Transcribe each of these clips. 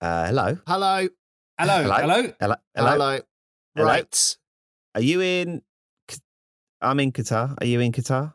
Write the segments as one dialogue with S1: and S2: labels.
S1: Uh, hello.
S2: Hello.
S3: Hello,
S1: Hello?
S3: hello.
S1: Hello. Hello.
S2: Hello. Right.
S1: Are you in? I'm in Qatar. Are you in Qatar?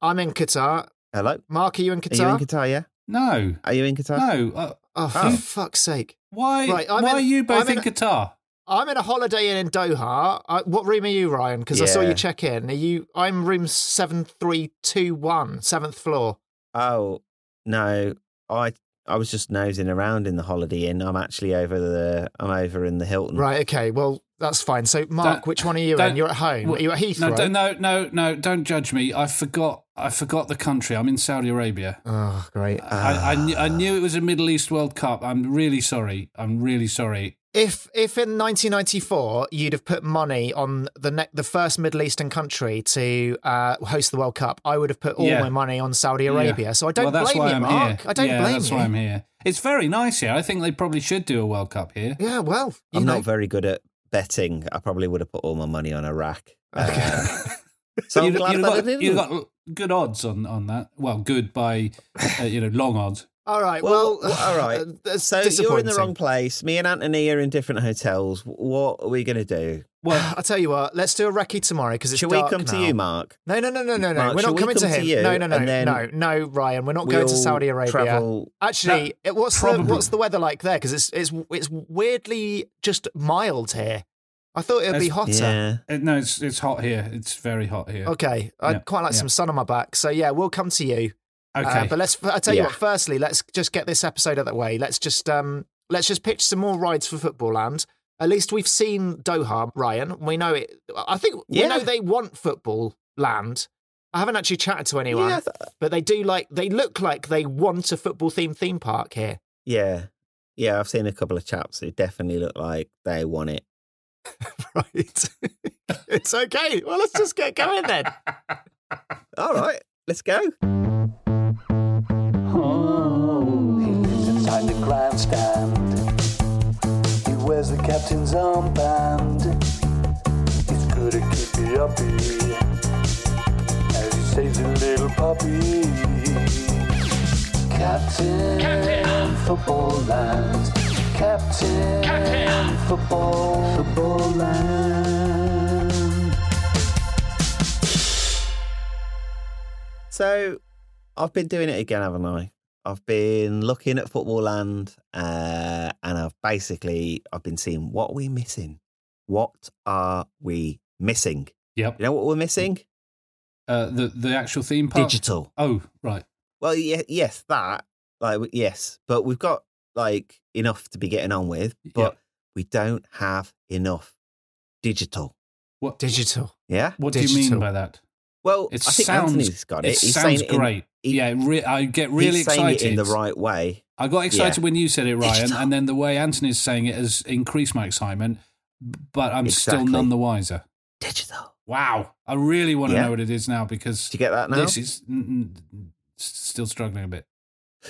S2: I'm in Qatar.
S1: Hello.
S2: Mark, are you in Qatar?
S1: Are you in
S2: Qatar?
S1: Yeah.
S3: No,
S1: Are you in Qatar?
S3: no. Uh,
S2: Oh, for
S1: Oh.
S2: fuck's sake.
S3: why?
S2: Right, I'm
S3: why
S2: in-
S3: are you both
S2: I'm
S3: in,
S2: in-
S3: Qatar?
S2: I'm in a holiday inn in Doha. I, what room are you, Ryan? Because I saw you check in. Are you? I'm room seven three two one, seventh floor.
S1: Oh no. I I was just nosing around in the Holiday Inn. I'm actually over the. I'm over in the Hilton.
S2: Right. Okay. Well, that's fine. So, Mark,
S3: Don't-
S2: which one are you in? You're at home.
S3: Well,
S2: are you at Heathrow?
S3: No, no, no, no. Don't judge me. I forgot. I forgot the country. I'm in Saudi Arabia.
S2: Oh, great.
S3: I, I, ah. I knew it was a Middle East World Cup. I'm really sorry. I'm really sorry.
S2: If if in 1994 you'd have put money on the ne- the first Middle Eastern country to uh, host the World Cup, I would have put all
S3: Yeah.
S2: my money on Saudi Arabia. So I don't
S3: well, that's
S2: blame
S3: why
S2: you,
S3: I'm
S2: Mark.
S3: here.
S2: I don't
S3: yeah,
S2: blame
S3: that's
S2: you.
S3: why I'm here. It's very nice here. I think they probably should do a World Cup here.
S2: Yeah, well, you
S1: I'm
S2: know.
S1: not very good at betting. I probably would have put all my money on Iraq.
S2: Okay.
S1: Uh, so
S3: you'd,
S1: glad that I
S3: got,
S1: didn't.
S3: you'd got good odds on, on that. Well, good by uh, you know long odds.
S2: All right. Well,
S1: Well, well, all right. so you're in the wrong place. Me and Anthony are in different hotels. What are we going to do?
S3: Well,
S2: I'll tell you what. Let's do a recce tomorrow because it's
S1: Shall we
S2: dark
S1: come to
S2: now.
S1: you, Mark?
S2: No, no, no, no, no, no. We're not
S1: we
S2: coming to
S1: come to
S2: him.
S1: you
S2: no, no, no,
S1: and
S2: no, no, Ryan. We're not going to Saudi Arabia.
S1: Travel.
S2: Actually, it, what's the what's the weather like there? Because it's it's it's weirdly just mild here. I thought it'd be hotter.
S1: Yeah.
S3: uh, no, it's it's hot here. It's very hot here.
S2: Okay, I'd
S3: Yeah,
S2: quite like
S3: yeah.
S2: some sun on my back. So yeah, we'll come to you.
S3: Okay.
S2: Uh, but let's. I tell you
S1: Yeah.
S2: what. Firstly, let's just get this episode out of the way. Let's just um, let's just pitch some more rides for Football Land. At least we've seen Doha, Ryan. We know it. I think we know they want Football Land. I haven't actually chatted to anyone,
S1: Yeah, th-
S2: but they do like. They look like they want a football themed theme park here.
S1: yeah. Yeah, I've seen a couple of chaps who definitely look like they want it.
S2: Right. it's okay. Well, let's just get going then.
S1: All right, let's go.
S4: Lives inside the grandstand. He wears the captain's armband. He's good at keeping uppy as he saves a little puppy. Captain, captain. Football Land. Captain, Captain, Football, Football Land.
S1: So, I've been doing it again, haven't I? I've been looking at Football Land, uh, and I've basically I've been seeing what are we missing. What are we missing?
S3: Yep.
S1: You know what we're missing?
S3: Uh, the the actual theme park.
S1: Digital.
S3: Oh, right.
S1: Well, yeah, yes, that like yes, but we've got like enough to be getting on with, but
S3: Yeah.
S1: we don't have enough digital.
S3: What
S2: Digital.
S1: Yeah.
S3: What do you mean by that?
S1: Well,
S3: It
S1: I think
S3: sounds.
S1: Anthony's got it.
S3: It
S1: He's
S3: sounds
S1: saying it in-
S3: great.
S1: He-
S3: yeah, re- I get really excited
S1: it in the right way.
S3: I got excited
S1: Yeah.
S3: when you said it, Ryan, and then the way Anthony's saying it has increased my excitement. But I'm still none the wiser.
S1: Digital.
S3: Wow, I really want to
S1: Yeah.
S3: know what it is now because
S1: Do you get that now?
S3: this is mm, mm, still struggling a bit.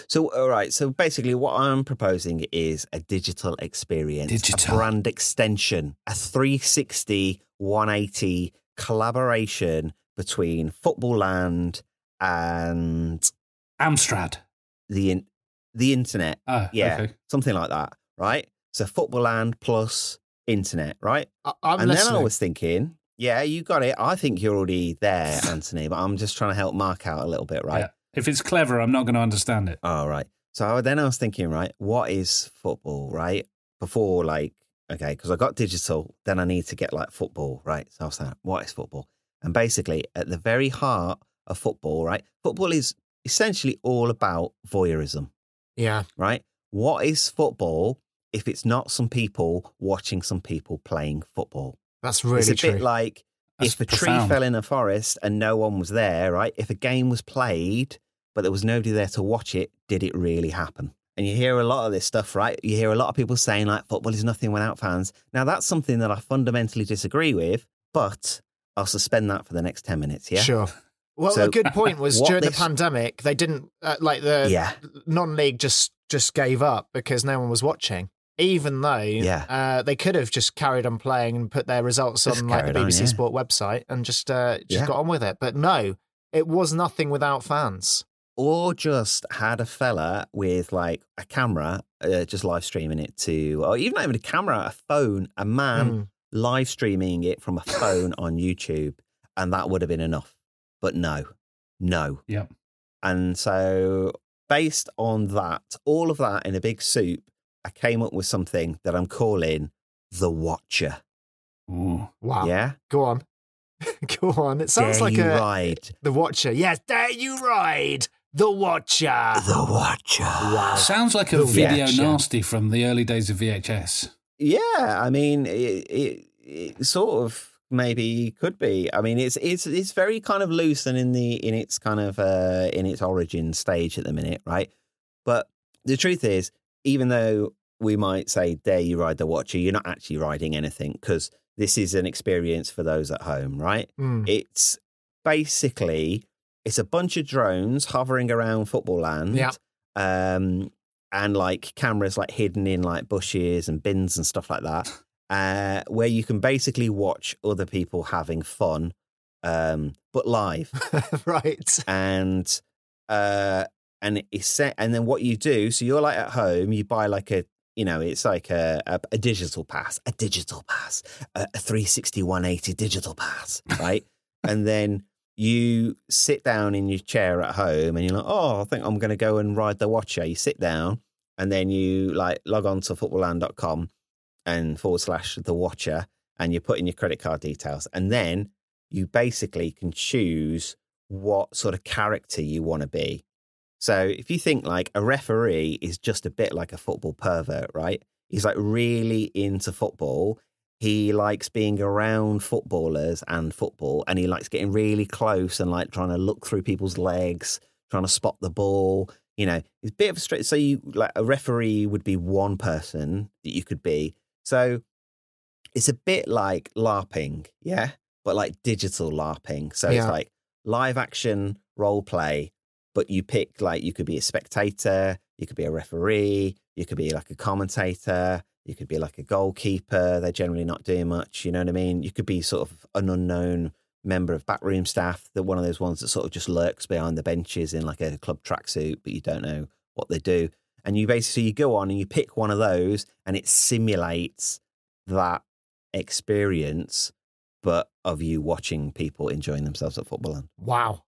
S1: So, all right. So, basically, what I'm proposing is a digital experience,
S3: Digital.
S1: a brand extension, a 360, 180 collaboration between Football Land and
S3: Amstrad.
S1: the in- the internet.
S3: Oh,
S1: Yeah,
S3: okay.
S1: something like that, right? So, Football Land plus internet, right?
S2: I- I'm
S1: and
S2: listening.
S1: then I was thinking, yeah, you got it. I think you're already there, Anthony, but I'm just trying to help Mark out a little bit, right?
S3: Yeah. If it's clever, I'm not going to understand it.
S1: All right. So then I was thinking, right, what is football, right? Before, like, okay, because I got digital, then I need to get like football, right? So I was saying, what is football? And basically, at the very heart of football, right? Football is essentially all about voyeurism,
S2: Yeah.
S1: right? What is football if it's not some people watching some people playing football?
S2: That's really
S1: it's a
S2: true.
S1: bit like
S3: That's
S1: if a
S3: profound.
S1: tree fell in a forest and no one was there, right? If a game was played but there was nobody there to watch it, did it really happen? And you hear a lot of this stuff, right? You hear a lot of people saying like football is nothing without fans. Now that's something that I fundamentally disagree with, but I'll suspend that for the next 10 minutes, yeah?
S2: Sure. Well,
S1: So,
S2: a good point was during the pandemic, they didn't uh, like the
S1: Yeah.
S2: non-league just just gave up because no one was watching. Even though
S1: Yeah.
S2: uh, they could have just carried on playing and put their results
S1: Just
S2: on like the
S1: carried on,
S2: BBC
S1: yeah.
S2: Sport website and just uh, just got on with it. But no, it was nothing without fans.
S1: Or just had a fella with like a camera, uh, just live streaming it to, or even not even a camera, a phone, a man
S2: Mm.
S1: live streaming it from a phone on YouTube, and that would have been enough. But no, no.
S3: Yeah.
S1: And so, based on that, all of that in a big soup, I came up with something that I'm calling the Watcher.
S3: Ooh.
S2: Wow.
S1: Yeah,
S2: Go on. Go on. It sounds
S1: Dare
S2: like
S1: you
S2: a
S1: ride
S2: the Watcher. Yes, there you ride the Watcher.
S1: the Watcher.
S2: Wow.
S3: Sounds like a
S2: The
S3: video
S2: reaction.
S3: nasty from the early days of VHS.
S1: Yeah, I mean, it, it, it sort of maybe could be. I mean, it's it's it's very kind of loose and in the in its kind of uh, in its origin stage at the minute, right? But the truth is, even though we might say, "Dare you ride the Watcher," you're not actually riding anything because this is an experience for those at home, right?
S2: Mm.
S1: It's basically it's a bunch of drones hovering around football land.
S2: Yeah.
S1: Um, and like cameras like hidden in like bushes and bins and stuff like that. Uh, where you can basically watch other people having fun, um, but live.
S2: right.
S1: and uh, and it's set, and then what you do, so you're like at home, you buy like a you know, it's like a, a, a digital pass, a digital pass, a, a 360 180 digital pass, right? and then you sit down in your chair at home and you're like, oh, I think I'm going to go and ride the watcher. You sit down and then you like log on to footballland.com and forward slash the watcher and you put in your credit card details. And then you basically can choose what sort of character you want to be. So if you think like a referee is just a bit like a football pervert, right? He's like really into football. He likes being around footballers and football, and he likes getting really close and like trying to look through people's legs, trying to spot the ball. You know, it's a bit of a straight. So you like a referee would be one person that you could be. So it's a bit like LARPing, yeah, but like digital LARPing. So
S2: Yeah.
S1: it's like live action role play, but you pick like you could be a spectator, you could be a referee, you could be like a commentator, you could be like a goalkeeper. They're generally not doing much, you know what I mean? You could be sort of an unknown member of backroom staff, that one of those ones that sort of just lurks behind the benches in like a club tracksuit, but you don't know what they do. And you basically you go on and you pick one of those, and it simulates that experience, but of you watching people enjoying themselves at football. Land.
S2: Wow.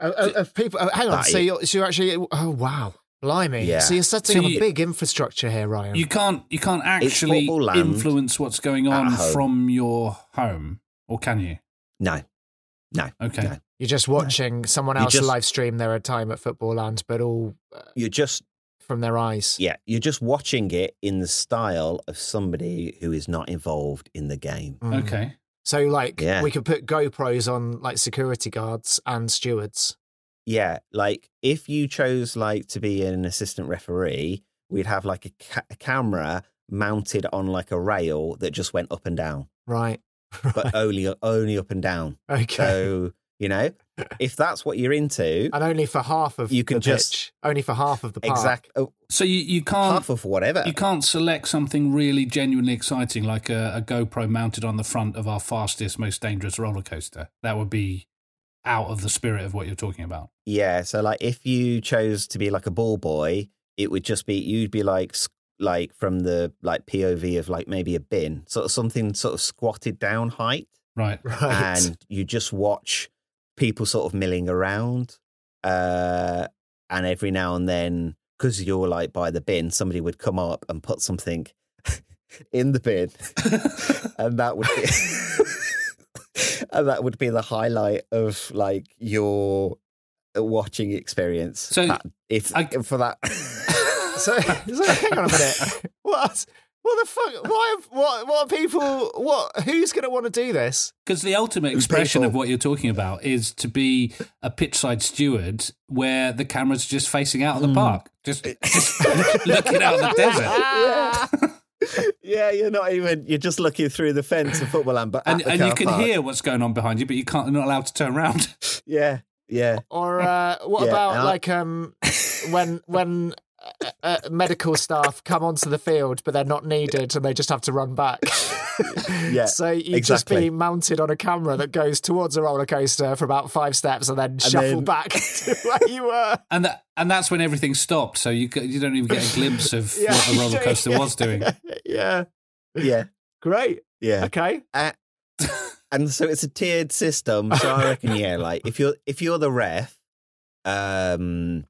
S2: Uh, uh, uh, people, uh, hang on. So you're, so you're actually. Oh wow. Blimey.
S1: Yeah.
S2: So you're setting
S3: So
S2: up a big infrastructure here, Ryan.
S3: You can't you can't actually influence what's going on from your home, or can you?
S1: No, no,
S3: Okay.
S1: no.
S2: You're just watching someone else
S1: just-
S2: live stream their time at Football Land, but all uh,
S1: You're just
S2: from their eyes.
S1: yeah, you're just watching it in the style of somebody who is not involved in the game.
S2: Mm.
S3: Okay.
S2: So, like,
S1: Yeah.
S2: we could put GoPros on like security guards and stewards.
S1: Yeah, like if you chose like to be an assistant referee, we'd have like a, ca- a camera mounted on like a rail that just went up and down,
S2: Right.
S1: but only only up and down.
S2: Okay.
S1: So you know, if that's what you're into,
S2: and only for half of
S1: You can
S2: the
S1: just-
S2: pitch. Only for half of the park.
S1: exact oh,
S3: So you, you can't
S1: half of whatever.
S3: you can't select something really genuinely exciting like a, a GoPro mounted on the front of our fastest, most dangerous roller coaster. That would be out of the spirit of what you're talking about.
S1: Yeah, so like if you chose to be like a ball boy, it would just be you'd be like like from the like POV of like maybe a bin, sort of something sort of squatted down height,
S3: Right.
S2: Right.
S1: and you just watch people sort of milling around, uh, and every now and then because you're like by the bin, somebody would come up and put something in the bin, and that would be and that would be the highlight of like your watching experience.
S3: So,
S1: That- if
S3: I-
S1: for that.
S2: So, so hang on a minute. What? What the fuck? Why? What? What are people? What? Who's going to want to do this?
S3: Because the ultimate expression of what you're talking about is to be a pitchside steward where the camera's just facing out of the park, just, just looking out of the desert.
S1: yeah, you're not even. You're just looking through the fence of football land, but
S3: And, and you can
S1: park.
S3: hear what's going on behind you, but you can't. You're not allowed to turn around.
S1: Yeah, yeah.
S2: Or uh, what
S1: Yeah,
S2: about like um when when uh, uh, medical staff come onto the field but they're not needed and they just have to run back.
S1: Yeah,
S2: so you just
S1: exactly.
S2: be mounted on a camera that goes towards a roller coaster for about five steps and then shuffle
S1: then-
S2: back to where you were.
S3: And that, and that's when everything stopped. So you you don't even get a glimpse of
S2: Yeah.
S3: what the roller coaster was doing.
S2: Yeah,
S1: Yeah,
S2: great.
S1: yeah.
S2: Okay.
S1: Uh, and so it's a tiered system. So I reckon, yeah, like if you're if you're the ref, um,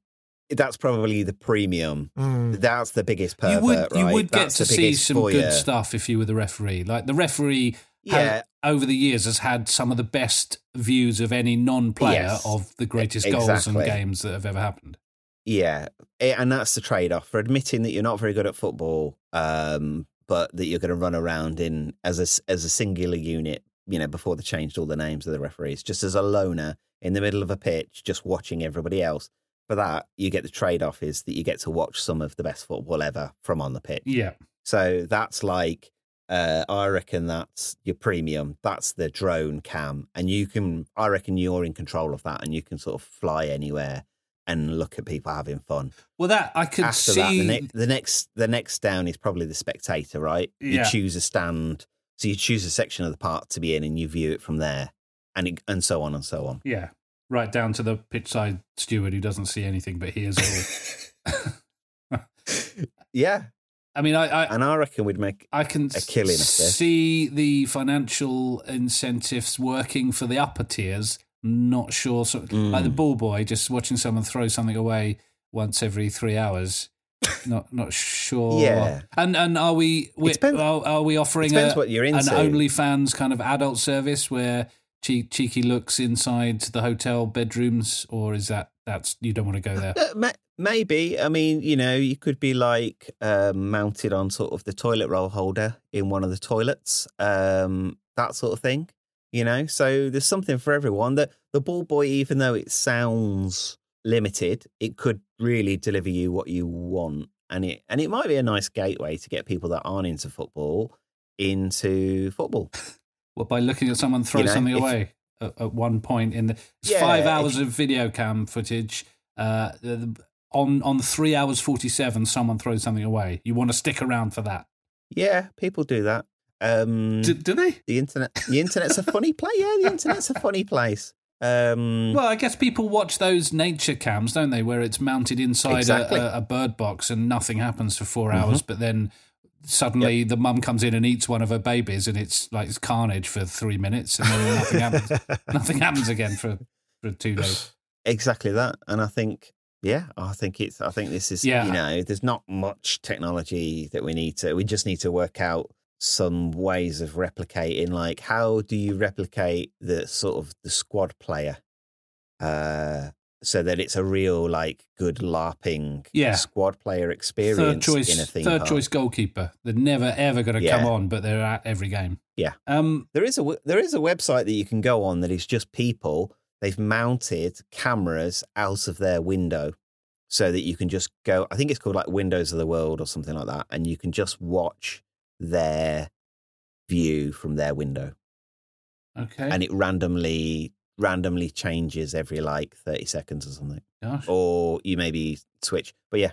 S1: that's probably the premium.
S2: Mm.
S1: That's the biggest pervert,
S3: you would you
S1: right?
S3: would get
S1: That's
S3: to see some
S1: foyer.
S3: good stuff if you were the referee. Like the referee,
S1: Yeah,
S3: has, over the years has had some of the best views of any non-player
S1: Yes.
S3: of the greatest goals and games that have ever happened.
S1: yeah, and that's the trade-off for admitting that you're not very good at football, um, but that you're going to run around in as a s- as a singular unit. You know, before they changed all the names of the referees, just as a loner in the middle of a pitch, just watching everybody else. For that, you get the trade-off is that you get to watch some of the best football ever from on the pitch.
S3: Yeah,
S1: So that's like, uh, I reckon that's your premium. That's the drone cam, and you can. I reckon you're in control of that, and you can sort of fly anywhere and look at people having fun.
S3: well, that I could
S1: After
S3: see.
S1: that, the, ne- the next the next down is probably the spectator, right?
S3: Yeah.
S1: You choose a stand, so you choose a section of the park to be in, and you view it from there, and it, and so on and so on.
S3: yeah, right down to the pitch side steward who doesn't see anything but hears all.
S1: Yeah,
S3: I mean, I, I
S1: and I reckon we'd make
S3: I can
S1: a killing
S3: see the financial incentives working for the upper tiers. Not sure, so, like the
S1: Mm.
S3: ball boy, just watching someone throw something away once every three hours. Not not sure.
S1: Yeah.
S3: and and are we? we are, are we offering a,
S1: what you're
S3: an. OnlyFans kind of adult service where cheeky looks inside the hotel bedrooms, or is that that's you don't want to go there?
S1: Uh, Maybe. I mean, you know, you could be like um, mounted on sort of the toilet roll holder in one of the toilets, um, that sort of thing. You know, so there's something for everyone. That the ball boy, even though it sounds limited, it could really deliver you what you want, and it and it might be a nice gateway to get people that aren't into football into football.
S3: Well, by looking at someone throw
S1: You know,
S3: something
S1: if-
S3: away at, at one point in the it's
S1: Yeah,
S3: five
S1: if-
S3: hours of video cam footage. Uh, the, the- on on three hours forty seven, someone throws something away. You want to stick around for that?
S1: Yeah, people do that. Um,
S3: Do, do they?
S1: the internet, the internet's a funny place. Yeah, the internet's a funny place. Um,
S3: Well, I guess people watch those nature cams, don't they, where it's mounted inside
S1: Exactly.
S3: a, a, bird box and nothing happens for 4
S1: Mhm.
S3: hours, but then suddenly the mum comes in and eats one of her babies, and it's like it's carnage for three minutes, and then nothing happens. nothing happens again for for two days.
S1: exactly that and i think yeah i think it's i think this is
S3: Yeah.
S1: you know there's not much technology that we need to we just need to work out some ways of replicating like how do you replicate the sort of the squad player uh so that it's a real like good larping
S3: Yeah.
S1: squad player experience.
S3: Third choice,
S1: in a theme
S3: third
S1: park.
S3: choice goalkeeper. They're never ever going to
S1: Yeah.
S3: come on, but they're at every game.
S1: Yeah.
S3: Um.
S1: there is a there is a website that you can go on that is just people. They've mounted cameras out of their window so that you can just go. I think it's called like Windows of the World or something like that, and you can just watch their view from their window,
S3: Okay.
S1: and it randomly randomly changes every like thirty seconds or something,
S3: Gosh.
S1: or you maybe switch. But yeah,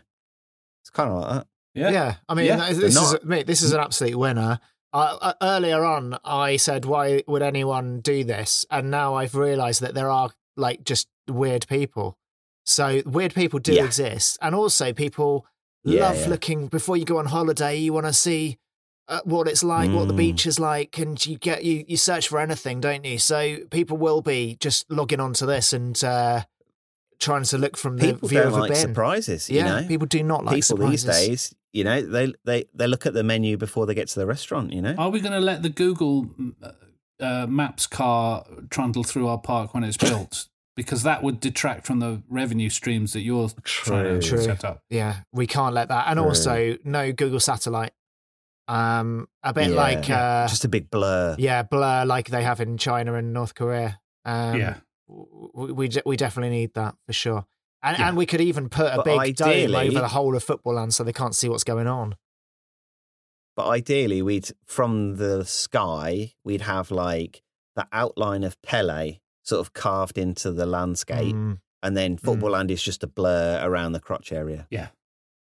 S1: it's kind of like that.
S3: Yeah.
S2: Yeah, I mean,
S1: Yeah,
S2: this
S1: they're
S2: is
S1: not-
S2: mate, this is an absolute winner. Uh, uh, earlier on, I said, "Why would anyone do this?" And now I've realised that there are like just weird people. So weird people do
S1: Yeah.
S2: exist, and also people
S1: Yeah,
S2: love
S1: yeah.
S2: looking before you go on holiday. You want to see uh, what it's like, what the
S1: Mm.
S2: beach is like, and you get you you search for anything, don't you? So people will be just logging onto this and uh, trying to look from the
S1: People
S2: view
S1: don't
S2: of a
S1: like
S2: bin.
S1: surprises. You
S2: Yeah,
S1: know?
S2: people do not like
S1: people these days. You know, they they they look at the menu before they get to the restaurant. You know,
S3: Are we going to let the Google uh, Maps car trundle through our park when it's built? Because that would detract from the revenue streams that you're trying to
S2: True.
S3: set up.
S2: Yeah, we can't let that. And
S1: True.
S2: also, no Google Satellite. Um, a bit
S1: Yeah.
S2: like uh,
S1: just a big blur.
S2: yeah, blur like they have in China and North Korea. Um,
S3: Yeah.
S2: we we, de- we definitely need that for sure. And
S3: Yeah.
S2: and we could even put a
S1: But
S2: big dome over the whole of football land so they can't see what's going on.
S1: But ideally, we'd from the sky, we'd have like the outline of Pele sort of carved into the landscape,
S2: Mm.
S1: and then football land is just a blur around the crotch area.
S3: Yeah.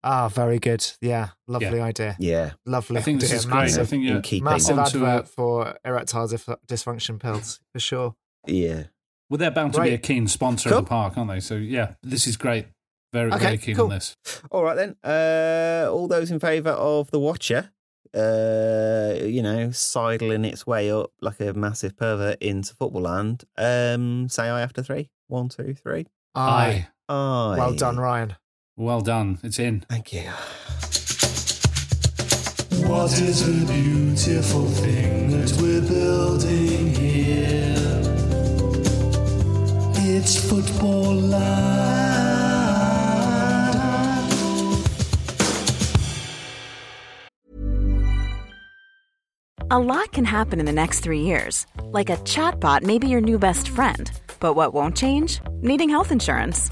S2: Ah, very good. Yeah, lovely idea.
S1: Yeah,
S2: Lovely.
S3: I think this
S2: idea.
S3: is great. I
S2: Massive,
S3: think
S1: in
S3: you're
S1: keeping.
S2: massive
S3: onto
S2: advert
S3: a-
S2: for erectile dif- dysfunction pills for sure.
S1: yeah.
S3: Well, they're bound to be a keen sponsor
S1: Cool.
S3: of the park, aren't they? So, yeah, this is great. Very,
S2: Okay,
S3: very keen
S2: cool.
S3: on this.
S1: All right then. Uh, all those in favour of the Watcher, uh, you know, sidling its way up like a massive pervert into football land. Um, say I after three. One, two, three.
S2: Aye.
S1: Aye.
S2: Well done, Ryan.
S3: Well done. It's in.
S1: Thank you.
S4: What is a beautiful thing that we're building here? It's football land.
S5: A lot can happen in the next three years. Like a chatbot may be your new best friend. But what won't change? Needing health insurance.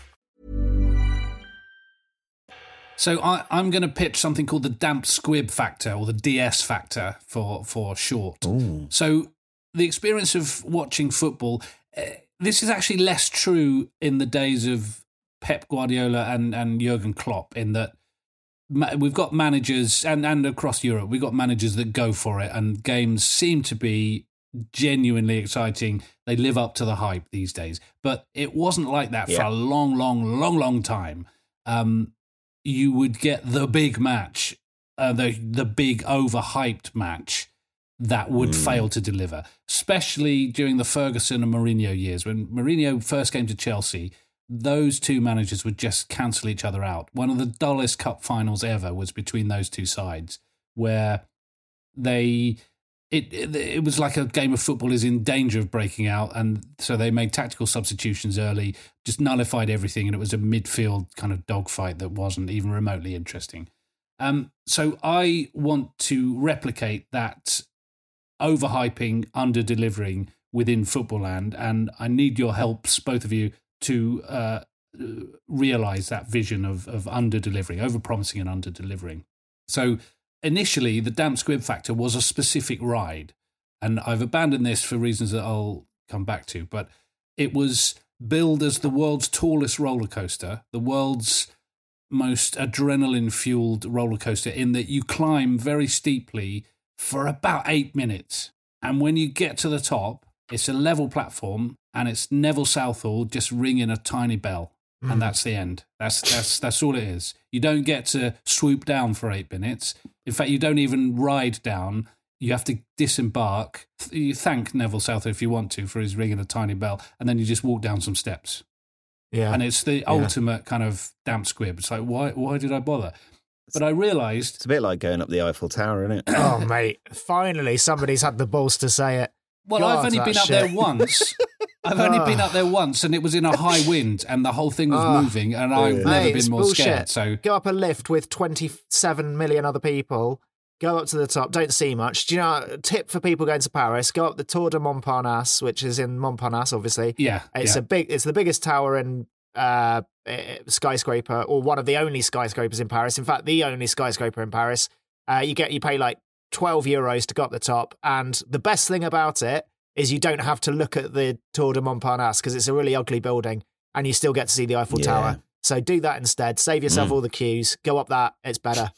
S3: So I, I'm going to pitch something called the damp squib factor or the DS factor for for short. So the experience of watching football, uh, this is actually less true in the days of Pep Guardiola and and Jurgen Klopp in that ma- we've got managers and and across Europe we've got managers that go for it and games seem to be genuinely exciting. They live up to the hype these days, but it wasn't like that for a long, long, long, long time. Um, you would get the big match, uh, the the big overhyped match that would fail to deliver, especially during the Ferguson and Mourinho years when Mourinho first came to Chelsea. Those two managers would just cancel each other out. One of the dullest cup finals ever was between those two sides, where they it, it it was like a game of football is in danger of breaking out, and so they made tactical substitutions early, just nullified everything, and it was a midfield kind of dogfight that wasn't even remotely interesting. Um, so I want to replicate that overhyping, under delivering within football land, and I need your helps, both of you, to uh, realize that vision of of under delivering, over promising and under delivering. So initially the damp squib factor was a specific ride, and I've abandoned this for reasons that I'll come back to. But it was billed as the world's tallest roller coaster, the world's most adrenaline fueled roller coaster, in that you climb very steeply for about eight minutes. And when you get to the top, it's a level platform and it's Neville Southall just ringing a tiny bell.
S2: Mm.
S3: And that's the end. That's that's that's all it is. You don't get to swoop down for eight minutes. In fact, you don't even ride down. You have to disembark. You thank Neville Southall if you want to for his ringing a tiny bell, and then you just walk down some steps.
S2: Yeah.
S3: And it's the
S2: Yeah.
S3: ultimate kind of damp squib. It's like, why why did I bother? But I realised
S1: It's a bit like going up the Eiffel Tower, isn't it?
S2: oh, mate. Finally, somebody's had the balls to say it.
S3: Well,
S2: God,
S3: I've only
S2: that
S3: been up
S2: shit.
S3: there once. I've only been up there once, and it was in a high wind, and the whole thing was
S2: Ah.
S3: moving, and I've
S1: Yeah.
S3: never
S2: Mate,
S3: been more
S2: bullshit.
S3: scared. So
S2: Go up a lift with 27 million other people. Go up to the top. Don't see much. Do you know? a Tip for people going to Paris: Go up the Tour de Montparnasse, which is in Montparnasse, obviously.
S3: yeah,
S2: It's
S3: yeah.
S2: a big. It's the biggest tower in uh, eh, skyscraper, or one of the only skyscrapers in Paris. In fact, the only skyscraper in Paris. Uh, you get you pay like twelve euros to go up the top, and the best thing about it is you don't have to look at the Tour de Montparnasse because it's a really ugly building, and you still get to see the Eiffel
S1: Yeah.
S2: Tower. So do that instead. Save yourself
S1: Mm.
S2: all the queues. Go up that. It's better.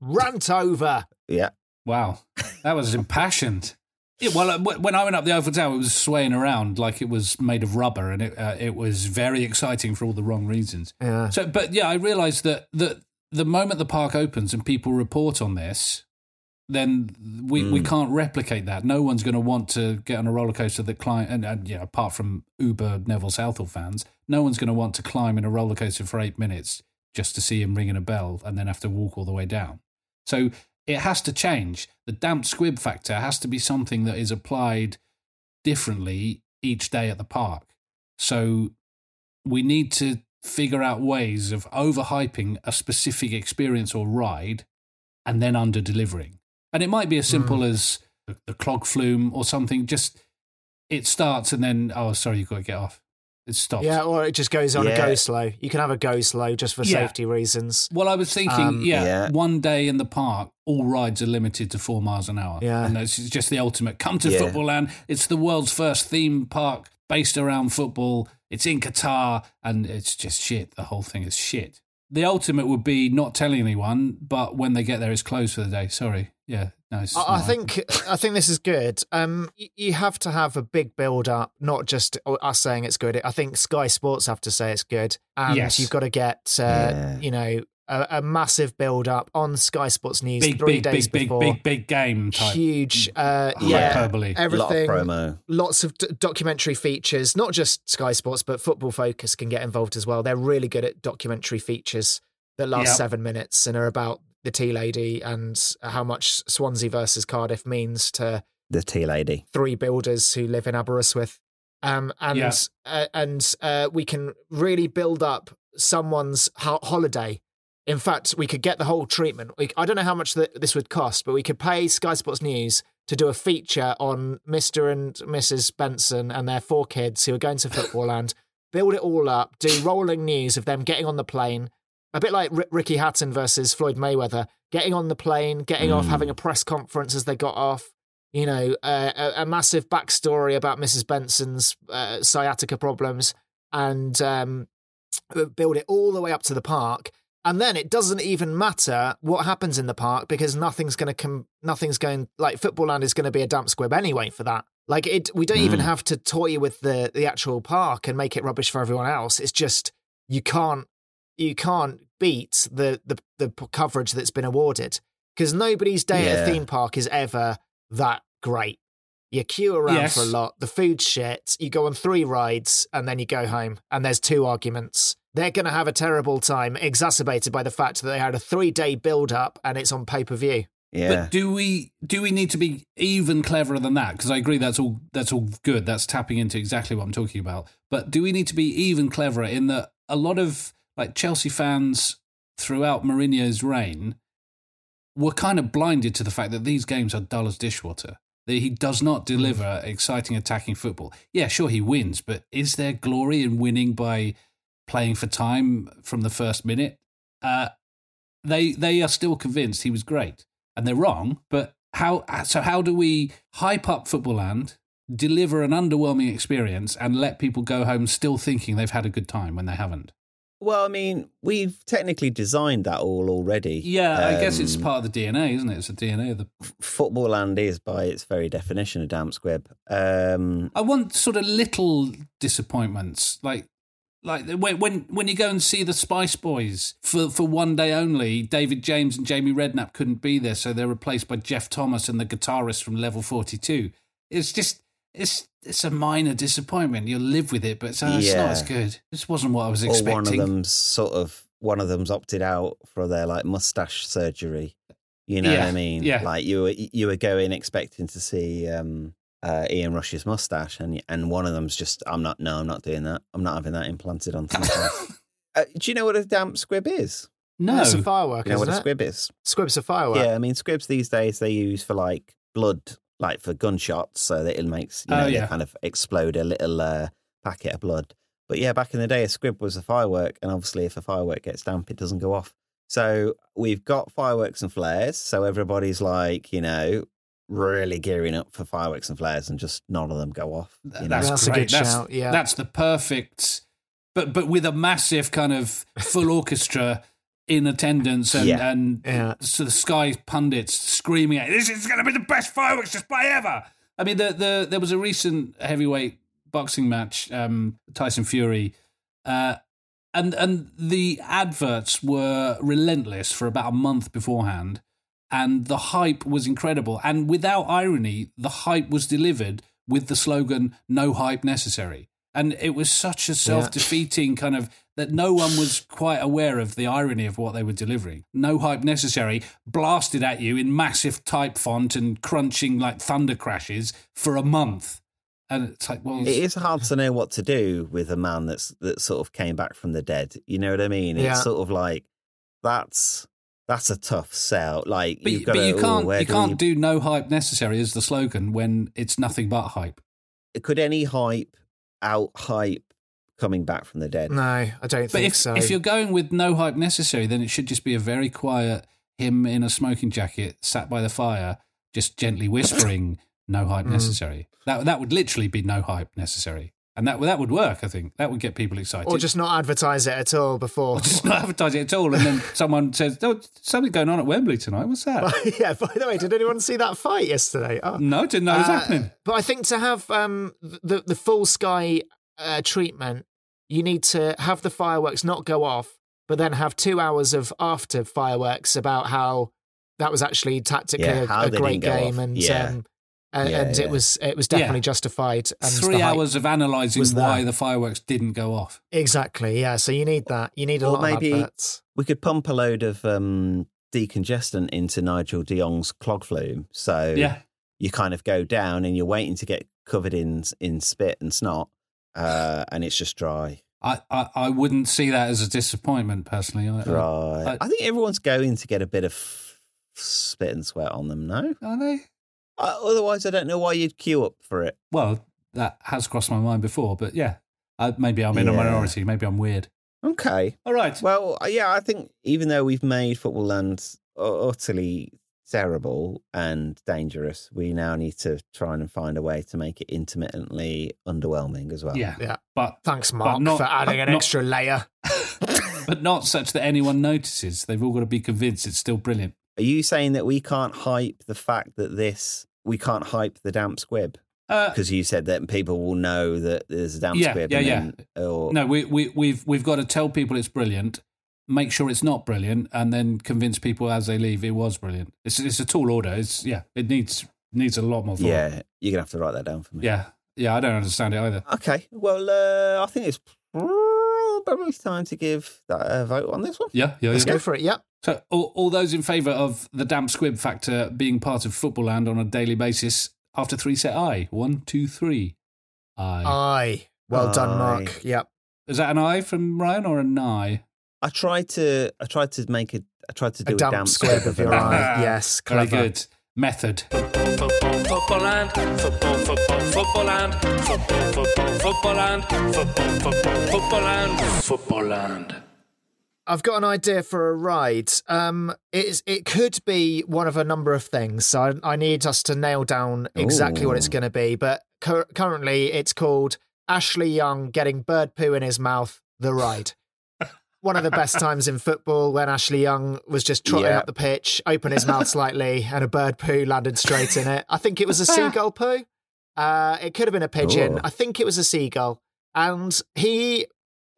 S2: Rant over.
S1: Yeah.
S3: wow, that was impassioned. Yeah, well, uh, when I went up the Eiffel Tower, it was swaying around like it was made of rubber, and it uh, it was very exciting for all the wrong reasons.
S2: Yeah.
S3: So, but yeah, I realised that that the moment the park opens and people report on this, then we, we
S1: Mm.
S3: can't replicate that. No one's going to want to get on a roller coaster that climb, and, and know, apart from Uber Neville Southall fans, no one's going to want to climb in a roller coaster for eight minutes just to see him ringing a bell and then have to walk all the way down. So it has to change. The damp squib factor has to be something that is applied differently each day at the park. So we need to figure out ways of overhyping a specific experience or ride and then under delivering. And it might be as simple as the, the clog flume or something. Just it starts and then, oh, sorry, you've got to get off. It stops.
S2: Yeah, or it just goes on a go slow. You can have a go slow just for
S3: Yeah.
S2: safety reasons.
S3: Well, I was thinking,
S2: Um,
S3: yeah,
S1: Yeah.
S3: one day in the park, all rides are limited to four miles an hour.
S2: Yeah.
S3: And it's just the ultimate. Come to
S1: Yeah.
S3: Football Land. It's the world's first theme park based around football. It's in Qatar, and it's just shit. The whole thing is shit. The ultimate would be not telling anyone, but when they get there, it's closed for the day. Sorry. Yeah. No, it's
S2: I, I think I think this is good. Um, y- you have to have a big build up, not just us saying it's good. I think Sky Sports have to say it's good, and
S3: Yes.
S2: you've got to get uh,
S1: Yeah.
S2: you know a, a massive build up on Sky Sports News
S3: big,
S2: three
S3: big,
S2: days
S3: big, big,
S2: before.
S3: big, big game type.
S2: Huge, uh, yeah,
S3: Hyperbole.
S1: A lot of
S2: everything.
S1: promo.
S2: Lots of d- documentary features, not just Sky Sports, but Football Focus can get involved as well. They're really good at documentary features that last
S3: Yep.
S2: seven minutes and are about the tea lady and how much Swansea versus Cardiff means to
S1: The tea lady.
S2: three builders who live in Aberystwyth. Um, and
S3: Yeah.
S2: uh, and uh, we can really build up someone's ho- holiday. In fact, we could get the whole treatment. We, I don't know how much th- this would cost, but we could pay Sky Sports News to do a feature on Mr. and Mrs. Benson and their four kids who are going to football land, build it all up, do rolling news of them getting on the plane, a bit like R- Ricky Hatton versus Floyd Mayweather, getting on the plane, getting off,
S1: Mm.
S2: having a press conference as they got off. You know, uh, a, a massive backstory about Mrs. Benson's uh, sciatica problems, and um, build it all the way up to the park. And then it doesn't even matter what happens in the park because nothing's going to come. Nothing's going like football land is going to be a damp squib anyway for that. Like it, we don't even
S1: Mm.
S2: have to toy with the the actual park and make it rubbish for everyone else. It's just you can't you can't beat the the the coverage that's been awarded because nobody's day at a theme park is ever that great. You queue around
S3: Yes.
S2: for a lot. The food's shit. You go on three rides and then you go home. And there's two arguments. They're going to have a terrible time, exacerbated by the fact that they had a three day build up and it's on pay per view.
S1: Yeah.
S3: But do we do we need to be even cleverer than that? Because I agree that's all that's all good. That's tapping into exactly what I'm talking about. But do we need to be even cleverer in that a lot of like Chelsea fans throughout Mourinho's reign were kind of blinded to the fact that these games are dull as dishwater. That he does not hmm. deliver exciting attacking football. Yeah, sure he wins, but is there glory in winning by playing for time from the first minute? Uh, they they are still convinced he was great. and they're wrong. But how? So how do we hype up Football Land, deliver an underwhelming experience, and let people go home still thinking they've had a good time when they haven't?
S1: Well, I mean, we've technically designed that all already.
S3: Yeah, I guess it's
S1: Um,
S3: part of the DNA, isn't it? It's the DNA of the.
S1: Football land is, by its very definition, a damp squib. Um,
S3: I want sort of little disappointments, like like when when when you go and see the Spice Boys for for one day only. David James and Jamie Redknapp couldn't be there, so they're replaced by Jeff Thomas and the guitarist from Level Forty Two. It's just it's it's a minor disappointment. You'll live with it, but it's, uh, it's not as good. This wasn't what I was
S1: or
S3: expecting.
S1: one of them's sort of one of them's opted out for their like mustache surgery. You know what I mean?
S3: yeah.
S1: Like you were you were going expecting to see um, uh, Ian Rush's mustache, and and one of them's just I'm not. No, I'm not doing that. I'm not having that implanted onto my face. uh, do you know what a damp squib is?
S3: no,
S2: It's a firework,
S1: You know what
S2: isn't
S1: a squib is?
S2: Squib's a firework.
S1: Yeah, I mean squibs these days they use for like blood, like for gunshots, so that it makes you
S3: Oh,
S1: know
S3: yeah.
S1: kind of explode a little uh, packet of blood. But yeah, back in the day, a squib was a firework, and obviously, if a firework gets damp, it doesn't go off. So we've got fireworks and flares. So everybody's like, you know, really gearing up for fireworks and flares, and just none of them go off. You know?
S3: That's,
S2: That's a good
S3: that's,
S2: shout, yeah.
S3: that's the perfect, but but with a massive kind of full orchestra in attendance and
S1: Yeah.
S3: and
S2: Yeah.
S3: so the Sky pundits screaming at this is going to be the best fireworks display ever. I mean, the the there was a recent heavyweight boxing match, um, Tyson Fury. Uh, and and the adverts were relentless for about a month beforehand, and the hype was incredible. And without irony, the hype was delivered with the slogan "No hype necessary." And it was such a self-defeating kind of that no one was quite aware of the irony of what they were delivering. No hype necessary, blasted at you in massive type font and crunching like thunder crashes for a month. And it's like, well,
S1: It is hard to know what to do with a man that's that sort of came back from the dead. You know what I mean?
S2: Yeah.
S1: It's sort of like that's that's a tough sell. Like
S3: But,
S1: you've got
S3: but
S1: to,
S3: you
S1: "Oh,
S3: can't
S1: where
S3: you
S1: do
S3: can't
S1: we-"
S3: do no hype necessary as the slogan when it's nothing but hype.
S1: Could any hype out hype coming back from the dead?
S2: No, I don't
S3: But
S2: think
S3: if
S2: so.
S3: if you're going with no hype necessary, then it should just be a very quiet him in a smoking jacket, sat by the fire, just gently whispering "no hype
S2: Mm.
S3: necessary." That that would literally be no hype necessary, and that that would work. I think that would get people excited.
S2: or just not advertise it at all before.
S3: Or just not advertise it at all, and then someone says, "Oh, something going on at Wembley tonight. What's that?"
S2: yeah. By the way, did anyone see that fight yesterday? Oh.
S3: no, didn't know it was
S2: Uh,
S3: happening.
S2: But I think to have um, the the full sky uh, treatment, you need to have the fireworks not go off, but then have two hours of after fireworks about how that was actually tactically
S1: Yeah,
S2: a, a great game,
S1: off.
S2: and
S1: Yeah.
S2: um, and,
S1: Yeah,
S2: and
S1: yeah.
S2: it was it was definitely
S3: Yeah.
S2: justified. And
S3: Three hours of analysing why
S2: that.
S3: the fireworks didn't go off.
S2: exactly. Yeah, so you need that. You need a
S1: Or
S2: lot
S1: maybe-
S2: of adverts.
S1: We could pump a load of um, decongestant into Nigel De Jong's clog flume. So
S3: Yeah,
S1: you kind of go down and you're waiting to get covered in in spit and snot, uh, and it's just dry.
S3: I, I I wouldn't see that as a disappointment personally. I, I,
S1: Dry.
S3: I-
S1: I think everyone's going to get a bit of spit and sweat on them. No,
S3: are they?
S1: Uh, otherwise I don't know why you'd queue up for it.
S3: Well, that has crossed my mind before, but yeah, uh, maybe I'm in a minority. Maybe I'm weird.
S1: Okay.
S3: All right.
S1: Well, uh, yeah, I think even though we've made football land utterly terrible and dangerous, we now need to try and find a way to make it intermittently underwhelming as well.
S3: yeah,
S2: Yeah.
S3: but
S2: Thanks,
S3: but
S2: Mark,
S3: not-
S2: for adding an
S3: not-
S2: extra layer.
S3: but not such that anyone notices. They've all got to be convinced it's still brilliant.
S1: Are you saying that we can't hype the fact that this, we can't hype the damp squib?
S3: Uh,
S1: Because you said that people will know that there's a damp
S3: Yeah,
S1: squib.
S3: yeah,
S1: and
S3: yeah.
S1: Or,
S3: no, we we we've we've got to tell people it's brilliant. Make sure it's not brilliant, and then convince people as they leave it was brilliant. It's it's a tall order. It's yeah, it needs needs a lot more thought.
S1: Yeah, you're going to have to write that down for me.
S3: yeah, yeah. I don't understand it either.
S1: Okay. Well, uh, I think it's probably time to give that a vote on this one.
S3: Yeah, yeah,
S2: Let's
S3: yeah.
S2: go for it. Yep.
S3: So, all, all those in favour of the damp squib factor being part of football land on a daily basis after three set I. One, two, three. I.
S2: Aye. Well done, Mark. Yep.
S3: Is that an I from Ryan or a nigh?
S1: I tried to. I tried to make it. I tried to do
S2: A
S1: a,
S2: damp,
S1: damp
S2: squib
S1: squib
S2: of your
S1: eye.
S2: eye. Yes,
S3: Very
S2: clever.
S3: good. Method.
S4: Football, football land, football, football, football land, football, football, football land, football, football, football land, football land.
S2: I've got an idea for a ride. Um, it's it could be one of a number of things. So I, I need us to nail down exactly what it's going to be. But cur- currently, it's called Ashley Young getting bird poo in his mouth. The ride. One of the best times in football when Ashley Young was just trotting
S1: Yeah.
S2: up the pitch, opened his mouth slightly, and a bird poo landed straight in it. I think it was a seagull poo. Uh, it could have been a pigeon.
S1: Ooh.
S2: I think it was a seagull. And he,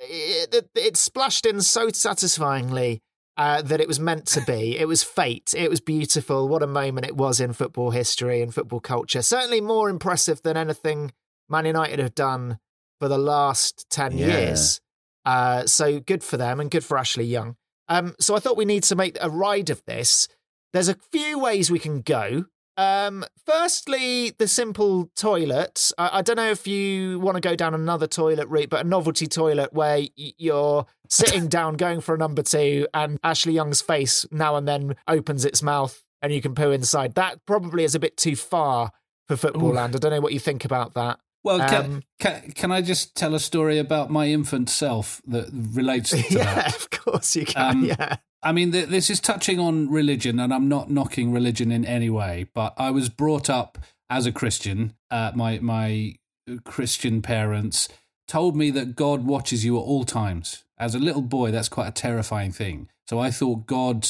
S2: it, it, it splashed in so satisfyingly uh, that it was meant to be. It was fate. It was beautiful. What a moment it was in football history and football culture. Certainly more impressive than anything Man United have done for the last 10
S1: Yeah.
S2: years. Uh, so good for them and good for Ashley Young. Um, so I thought we need to make a ride of this. There's a few ways we can go. Um, firstly, the simple toilet. I, I don't know if you want to go down another toilet route, but a novelty toilet where y- you're sitting down, going for a number two, and Ashley Young's face now and then opens its mouth and you can poo inside. That probably is a bit too far for football
S3: Ooh.
S2: land. I don't know what you think about that.
S3: Well, can,
S2: Um,
S3: can, can I just tell a story about my infant self that relates to
S2: yeah,
S3: that?
S2: of course you can.
S3: Um,
S2: yeah.
S3: I mean, th- this is touching on religion, and I'm not knocking religion in any way, but I was brought up as a Christian. Uh, my my Christian parents told me that God watches you at all times. As a little boy, that's quite a terrifying thing. So I thought God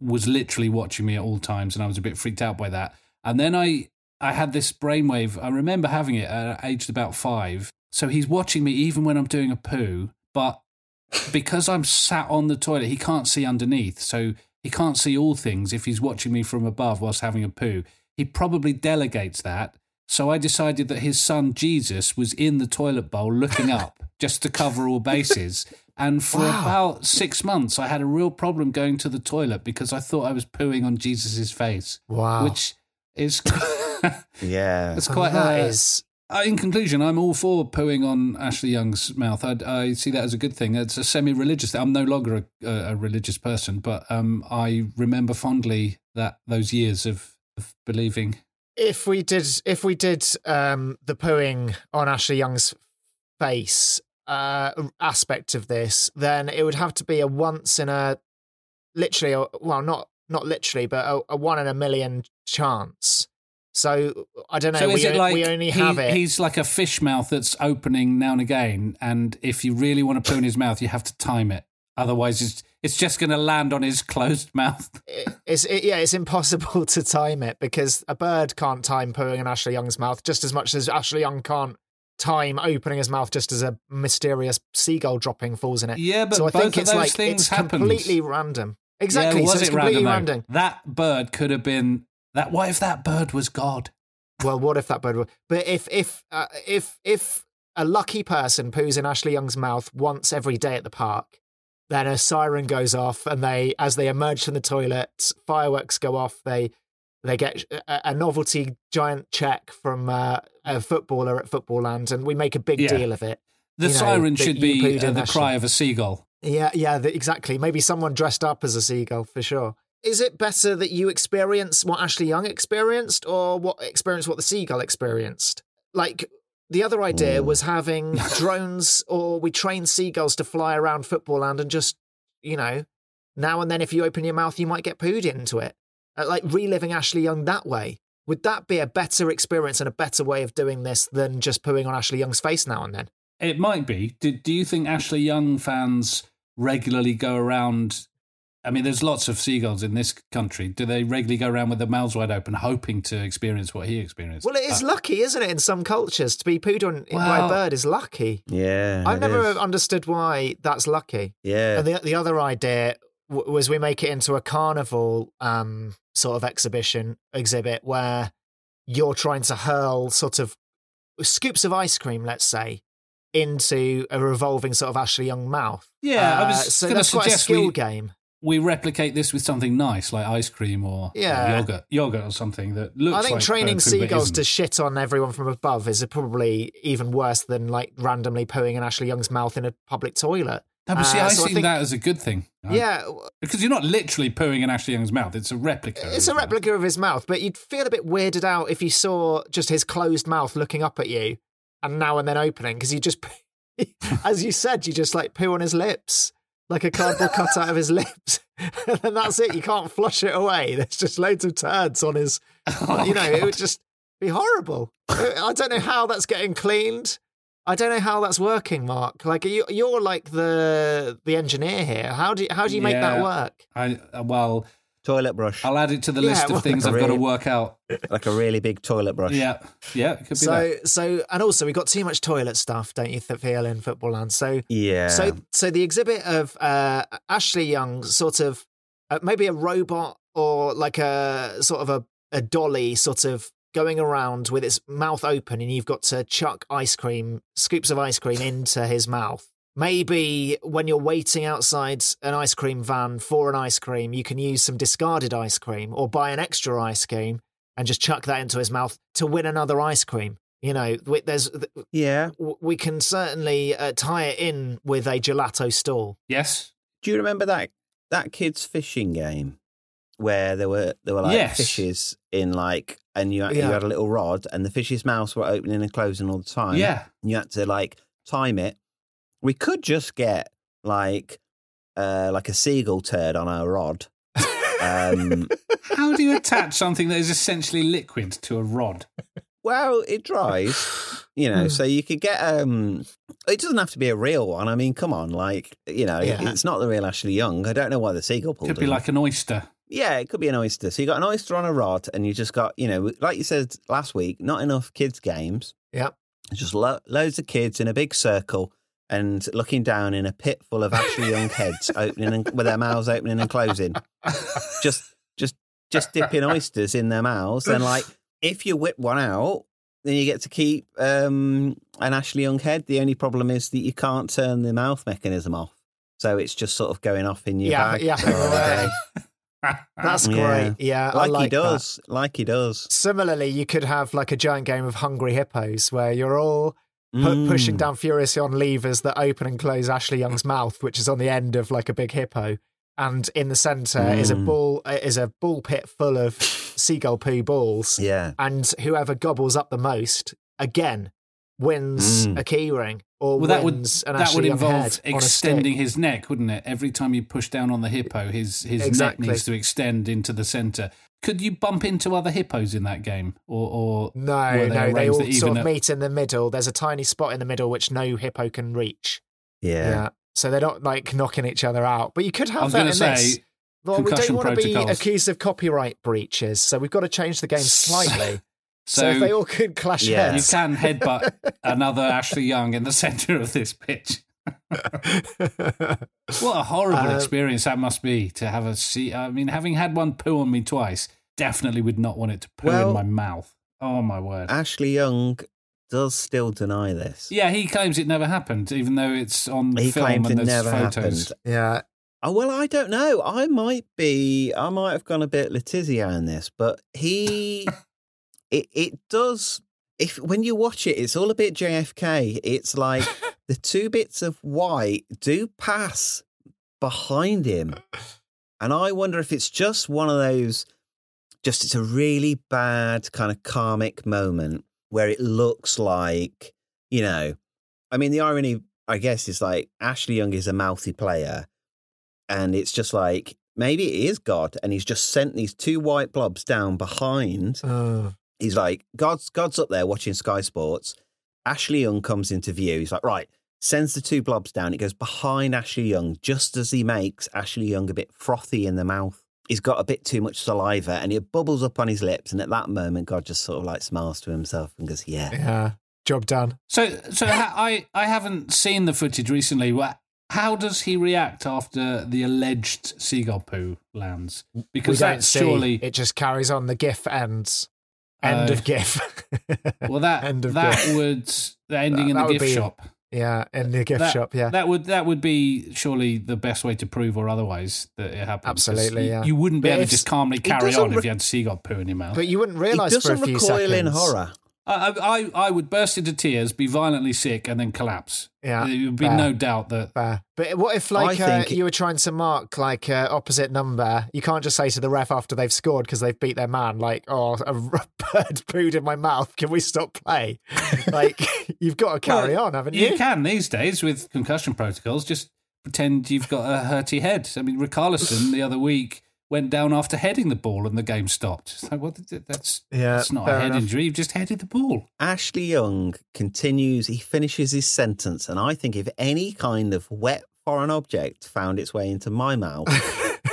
S3: was literally watching me at all times, and I was a bit freaked out by that. And then I I had this brainwave. I remember having it at aged about five. So he's watching me even when I'm doing a poo, but because I'm sat on the toilet, he can't see underneath. So he can't see all things if he's watching me from above whilst having a poo. He probably delegates that. So I decided that his son Jesus was in the toilet bowl looking up just to cover all bases. And for
S2: Wow.
S3: about six months, I had a real problem going to the toilet because I thought I was pooing on Jesus' face,
S2: Wow.
S3: which is
S1: Yeah.
S3: it's
S2: Oh,
S3: quite
S2: that
S3: uh,
S2: is-
S3: uh, in conclusion, I'm all for pooing on Ashley Young's mouth. I, I see that as a good thing. It's a semi-religious. thing. I'm no longer a, a, a religious person, but um, I remember fondly that those years of, of believing.
S2: if we did if we did um the pooing on Ashley Young's face uh aspect of this, then it would have to be a once in a literally well not not literally, but a, a one in a million chance. So I don't know.
S3: so
S2: we,
S3: is it like
S2: we only
S3: he-
S2: have it.
S3: he's like a fish mouth that's opening now and again, and if you really want to poo in his mouth, you have to time it. Otherwise, it's it's just going to land on his closed mouth.
S2: It's it, yeah, it's impossible to time it because a bird can't time pooing in Ashley Young's mouth just as much as Ashley Young can't time opening his mouth just as a mysterious seagull dropping falls in it.
S3: Yeah, but
S2: so I think
S3: of
S2: it's
S3: those
S2: like
S3: things
S2: it's
S3: happened.
S2: completely random. Exactly,
S3: Yeah, was
S2: so it's
S3: it
S2: completely
S3: random,
S2: random.
S3: That bird could have been that. What if that bird was God?
S2: Well, what if that bird? Were, but if if uh, if if a lucky person poos in Ashley Young's mouth once every day at the park, then a siren goes off, and they, as they emerge from the toilet, fireworks go off. They they get a, a novelty giant check from uh, a footballer at Football Land, and we make a big
S3: Yeah.
S2: deal of it.
S3: The
S2: You
S3: siren
S2: that
S3: should be uh, the
S2: Ashley.
S3: cry of a seagull.
S2: Yeah, yeah, the, exactly. Maybe someone dressed up as a seagull for sure. Is it better that you experience what Ashley Young experienced or what experience what the seagull experienced? Like the other idea was having drones or we train seagulls to fly around football land and just, you know, now and then if you open your mouth you might get pooed into it. Uh, like reliving Ashley Young that way. Would that be a better experience and a better way of doing this than just pooing on Ashley Young's face now and then?
S3: It might be. Do, do you think Ashley Young fans regularly go around? I mean, there's lots of seagulls in this country. Do they regularly go around with their mouths wide open, hoping to experience what he experienced?
S2: Well, it is
S3: Uh,
S2: lucky, isn't it? In some cultures, to be pooed on by a bird is lucky.
S1: Yeah.
S2: I've never
S1: is.
S2: understood why that's lucky.
S1: Yeah.
S2: And the the other idea w- was we make it into a carnival um, sort of exhibition exhibit where you're trying to hurl sort of scoops of ice cream, let's say, into a revolving sort of Ashley Young mouth.
S3: Yeah, I
S2: Uh,
S3: was
S2: so
S3: gonna
S2: that's quite a
S3: suggest
S2: skill
S3: we-
S2: game.
S3: We replicate this with something nice like ice cream or, or
S2: Yeah.
S3: yogurt, yogurt or something that looks.
S2: I think
S3: like
S2: training
S3: poo,
S2: seagulls to shit on everyone from above is probably even worse than like randomly pooing in Ashley Young's mouth in a public toilet.
S3: No, but see,
S2: Uh,
S3: I
S2: so
S3: see
S2: think-
S3: that as a good thing. right?
S2: Yeah,
S3: because you're not literally pooing in Ashley Young's mouth; it's a replica.
S2: It's a replica of his mouth, but you'd feel a bit weirded out if you saw just his closed mouth looking up at you and now and then opening because you just, as you said, you just like poo on his lips. Like a cardboard cutout of his lips, and then that's it. You can't flush it away. There's just loads of turds on his.
S3: Oh,
S2: you know, it would just be horrible. I don't know how that's getting cleaned. I don't know how that's working, Mark. Like you, you're like the the engineer here. How do you, how do you make that work?
S3: I well,
S1: Toilet brush,
S3: I'll add it to the
S2: Yeah,
S3: list
S2: well,
S3: of things I've got to work out.
S1: like a really big toilet brush.
S3: Yeah, yeah, it could be
S2: So
S3: that.
S2: so and also we've got too much toilet stuff, don't you feel in football land? So
S1: Yeah.
S2: So, so the exhibit of uh, Ashley Young, sort of uh, maybe a robot or like a sort of a, a dolly, sort of going around with its mouth open, and you've got to chuck ice cream, scoops of ice cream into his mouth. Maybe when you're waiting outside an ice cream van for an ice cream, you can use some discarded ice cream or buy an extra ice cream and just chuck that into his mouth to win another ice cream. You know, there's
S1: yeah.
S2: we can certainly uh, tie it in with a gelato stall.
S3: Yes.
S1: Do you remember that that kids fishing game where there were there were like
S3: Yes.
S1: fishes in like and you you
S2: Yeah.
S1: had a little rod and the fish's mouths were opening and closing all the time.
S3: Yeah.
S1: And you had to like time it. We could just get like uh like a seagull turd on our rod. Um
S3: How do you attach something that is essentially liquid to a rod?
S1: Well, it dries, you
S2: Hmm.
S1: know, so you could get um it doesn't have to be a real one. I mean, come on, like, you know,
S2: Yeah.
S1: it's not the real Ashley Young. I don't know why the seagull pulled
S3: Could be like an oyster.
S1: Yeah, it could be an oyster. So you got an oyster on a rod and you just got, you know, like you said last week, not enough kids games.
S2: Yep.
S1: Just lo- loads of kids in a big circle and looking down in a pit full of Ashley Young heads opening and with their mouths opening and closing. just just just dipping oysters in their mouths and like if you whip one out then you get to keep um, an Ashley Young head. The only problem is that you can't turn the mouth mechanism off. So it's just sort of going off in your
S2: Yeah,
S1: bag.
S2: yeah.
S1: for all day.
S2: That's great. Yeah, I
S1: like,
S2: like
S1: he does. Like he does.
S2: Similarly, you could have like a giant game of Hungry Hippos where you're all pu-
S1: Mm.
S2: pushing down furiously on levers that open and close Ashley Young's mouth, which is on the end of like a big hippo. And in the center is a
S1: Mm.
S2: ball uh, is a ball pit full of seagull poo balls.
S1: Yeah.
S2: And whoever gobbles up the most again wins
S1: Mm.
S2: a key ring or
S3: Well, that would
S2: wins
S3: that
S2: Ashley
S3: would involve
S2: head on a stick.
S3: extending his neck, wouldn't it? Every time you push down on the hippo, his his
S2: Exactly.
S3: neck needs to extend into the center. Could you bump into other hippos in that game, or, or
S2: No, no, they all sort of
S3: at-
S2: meet in the middle. There's a tiny spot in the middle which no hippo can reach.
S1: Yeah. Yeah.
S2: So they're not like knocking each other out. But you could have that in
S3: to say
S2: this. Well, we don't
S3: concussion
S2: want to be accused of copyright breaches, so we've got to change the game slightly. So,
S3: So
S2: if they all could clash
S1: Yeah.
S3: you can headbutt another Ashley Young in the center of this pitch. What a horrible
S2: Um,
S3: experience that must be to have a see. I mean, having had one poo on me twice, definitely would not want it to poo
S1: Well-
S3: in my mouth. Oh my word!
S1: Ashley Young does still deny this.
S3: yeah, he claims it never happened, even though it's on
S1: He
S3: film and there's photos.
S1: happened.
S2: yeah.
S1: Oh, well, I don't know. I might be. I might have gone a bit Le Tissier in this, but he. it it does. If when you watch it, it's all a bit JFK. It's like the two bits of white do pass behind him, and I wonder if it's just one of those. Just it's a really bad kind of karmic moment where it looks like you know. I mean, the irony, I guess, is like Ashley Young is a mouthy player and it's just like maybe it is God, and he's just sent these two white blobs down behind.
S2: Oh.
S1: He's like, God's God's up there watching Sky Sports. Ashley Young comes into view. He's like, right, sends the two blobs down. It goes behind Ashley Young just as he makes Ashley Young a bit frothy in the mouth. He's got a bit too much saliva and it bubbles up on his lips. And at that moment, God just sort of like smiles to himself and goes, yeah.
S2: Yeah. Job done.
S3: So, so I I haven't seen the footage recently. Wha- How does he react after the alleged seagull poo lands? Because
S2: we don't
S3: that's
S2: see.
S3: surely
S2: It just carries on. The GIF ends. End
S3: Uh,
S2: of GIF.
S3: well that
S2: End of
S3: that
S2: GIF.
S3: would the ending
S2: That-
S3: in the
S2: would
S3: gift
S2: be-
S3: shop.
S2: Yeah, in the gift
S3: that,
S2: shop. Yeah.
S3: that would that would be surely the best way to prove or otherwise that it happened. 'cause
S2: Absolutely,
S3: you,
S2: yeah.
S3: You wouldn't be
S2: But
S3: able to just calmly carry
S1: doesn't
S3: on if you had seagull poo in your mouth.
S2: but you wouldn't realise for a
S1: doesn't
S2: few
S1: recoil
S2: seconds.
S1: in horror.
S3: I, I I would burst into tears, be violently sick, and then collapse.
S2: Yeah,
S3: there would be
S2: fair.
S3: no doubt that
S2: Fair. But what if, like, uh,
S1: think-
S2: you were trying to mark like uh, opposite number? You can't just say to the ref after they've scored because they've beat their man, like, "Oh, a bird pooed in my mouth. Can we stop play?" like, you've got to carry
S3: Well,
S2: on, haven't
S3: you
S2: you?
S3: can these days with concussion protocols. Just pretend you've got a hurty head. I mean, Richarlison the other week went down after heading the ball and the game stopped. It's like, well, that's
S2: Yeah,
S3: that's not a head
S2: enough.
S3: injury. You've just headed the ball.
S1: Ashley Young continues, he finishes his sentence. And I think if any kind of wet foreign object found its way into my mouth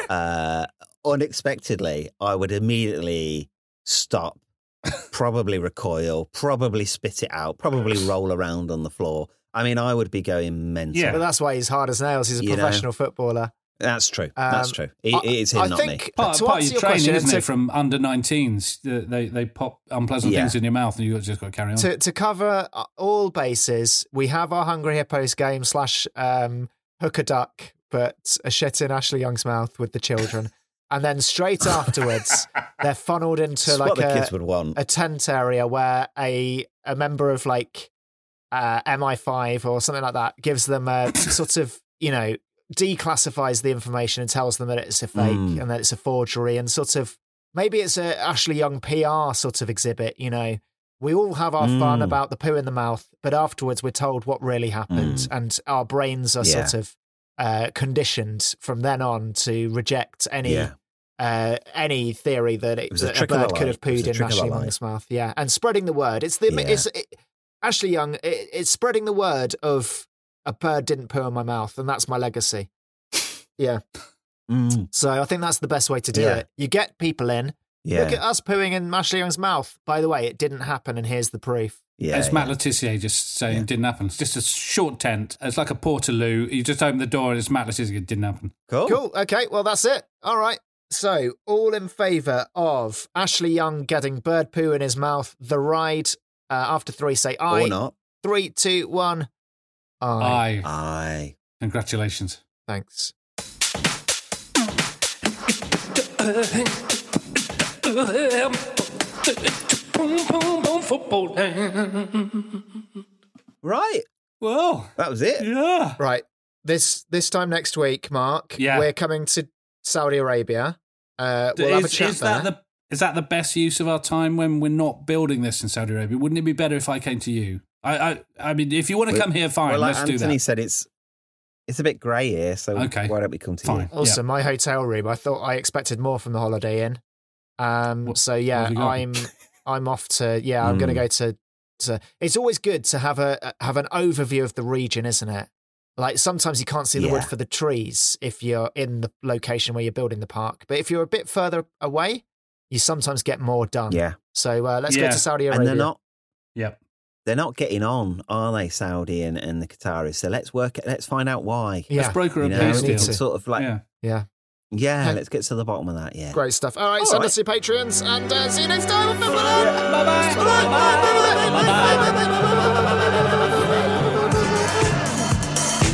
S1: uh, unexpectedly, I would immediately stop, probably recoil, probably spit it out, probably roll around on the floor. I mean, I would be going mental.
S2: Yeah, But that's why he's hard as nails. He's a
S1: You know.
S2: professional footballer.
S1: That's true. That's
S2: Um,
S1: true. It,
S2: I-
S1: it is him,
S2: I
S1: not
S2: think-
S1: me.
S3: Part,
S2: To
S3: part of your
S2: your
S3: training,
S2: question,
S3: isn't
S2: to-
S3: it? From under 19s, they they pop unpleasant
S1: Yeah.
S3: things in your mouth, and you've just got to carry on.
S2: to to cover uh, all bases, we have our Hungry Hippos game slash um, hook a duck, but a shit in Ashley Young's mouth with the children, and then straight afterwards they're funneled into
S1: It's
S2: like
S1: the
S2: a,
S1: kids would want.
S2: a tent area where a a member of like uh, MI5 or something like that gives them a sort of you know declassifies the information and tells them that it's a fake
S1: Mm.
S2: and that it's a forgery and sort of maybe it's a Ashley Young PR sort of exhibit. You know, we all have our fun
S1: Mm.
S2: about the poo in the mouth, but afterwards we're told what really happened,
S1: Mm.
S2: and our brains are
S1: Yeah.
S2: sort of uh, conditioned from then on to reject any.
S1: Yeah.
S2: Uh, any theory that, it,
S1: a
S2: that a,
S1: the
S2: bird could have
S1: It
S2: pooed in
S1: trick of the
S2: Ashley. Young's mouth, yeah, and spreading the word. It's the
S1: Yeah.
S2: it's it, Ashley Young. It, it's spreading the word of a bird didn't poo in my mouth, and that's my legacy. Yeah,
S1: Mm,
S2: so I think that's the best way to do
S1: Yeah.
S2: it. You get people in.
S1: yeah.
S2: Look at us pooing in Ashley Young's mouth. By the way, it didn't happen, and here's the proof.
S1: yeah,
S3: it's
S1: yeah.
S3: Matt Le Tissier just saying
S1: Yeah.
S3: it didn't happen. It's just a short tent. It's like a portaloo. You just open the door and it's Matt Le Tissier. It didn't happen.
S1: Cool.
S2: Cool. Okay. Well, that's it. All right. So, all in favour of Ashley Young getting bird poo in his mouth. The ride uh, after three say I.
S1: Or not.
S2: Three, two, one. I.
S3: Aye.
S1: Aye.
S3: Congratulations.
S2: Thanks.
S1: Right.
S3: Well,
S1: That was it.
S3: yeah.
S2: Right. This this time next week, Mark.
S3: Yeah.
S2: We're coming to Saudi Arabia. Uh, we'll have a chat
S3: is
S2: there.
S3: that the is that the best use of our time when we're not building this in Saudi Arabia? Wouldn't it be better if I came to you? I I, I mean, if you want to come here, fine.
S1: well, like
S3: let's do
S1: Anthony
S3: that.
S1: said, it's it's a bit grey here, so
S3: Okay.
S1: why don't we come to
S3: Fine.
S1: you?
S2: Also, my hotel room. I thought I expected more from the Holiday Inn. Um.
S3: What-
S2: so yeah,
S3: have you got?
S2: I'm I'm off to yeah. I'm going to
S1: Mm.
S2: go to. to it's always good to have a have an overview of the region, isn't it? Like sometimes you can't see the wood for the trees if you're in the location where you're building the park, but if you're a bit further away, you sometimes get more done.
S1: Yeah,
S2: So uh, let's
S3: Yeah.
S2: go to Saudi Arabia.
S1: and they're not
S3: Yep.
S1: They're not getting on, are they, Saudi and, and the Qataris? So let's work. it- Let's find out why.
S2: Yeah.
S3: Let's broker a
S1: You know,
S3: peace deal.
S1: sort of like
S3: Yeah.
S1: yeah,
S2: Yeah.
S1: yeah. Let's get to the bottom of that. Yeah.
S2: Great stuff. All right,
S1: All
S2: send
S1: right.
S2: us your Patreons and uh, see you next time. Bye bye.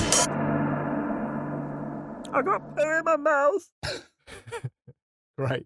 S1: I got poo in my mouth.
S2: Great.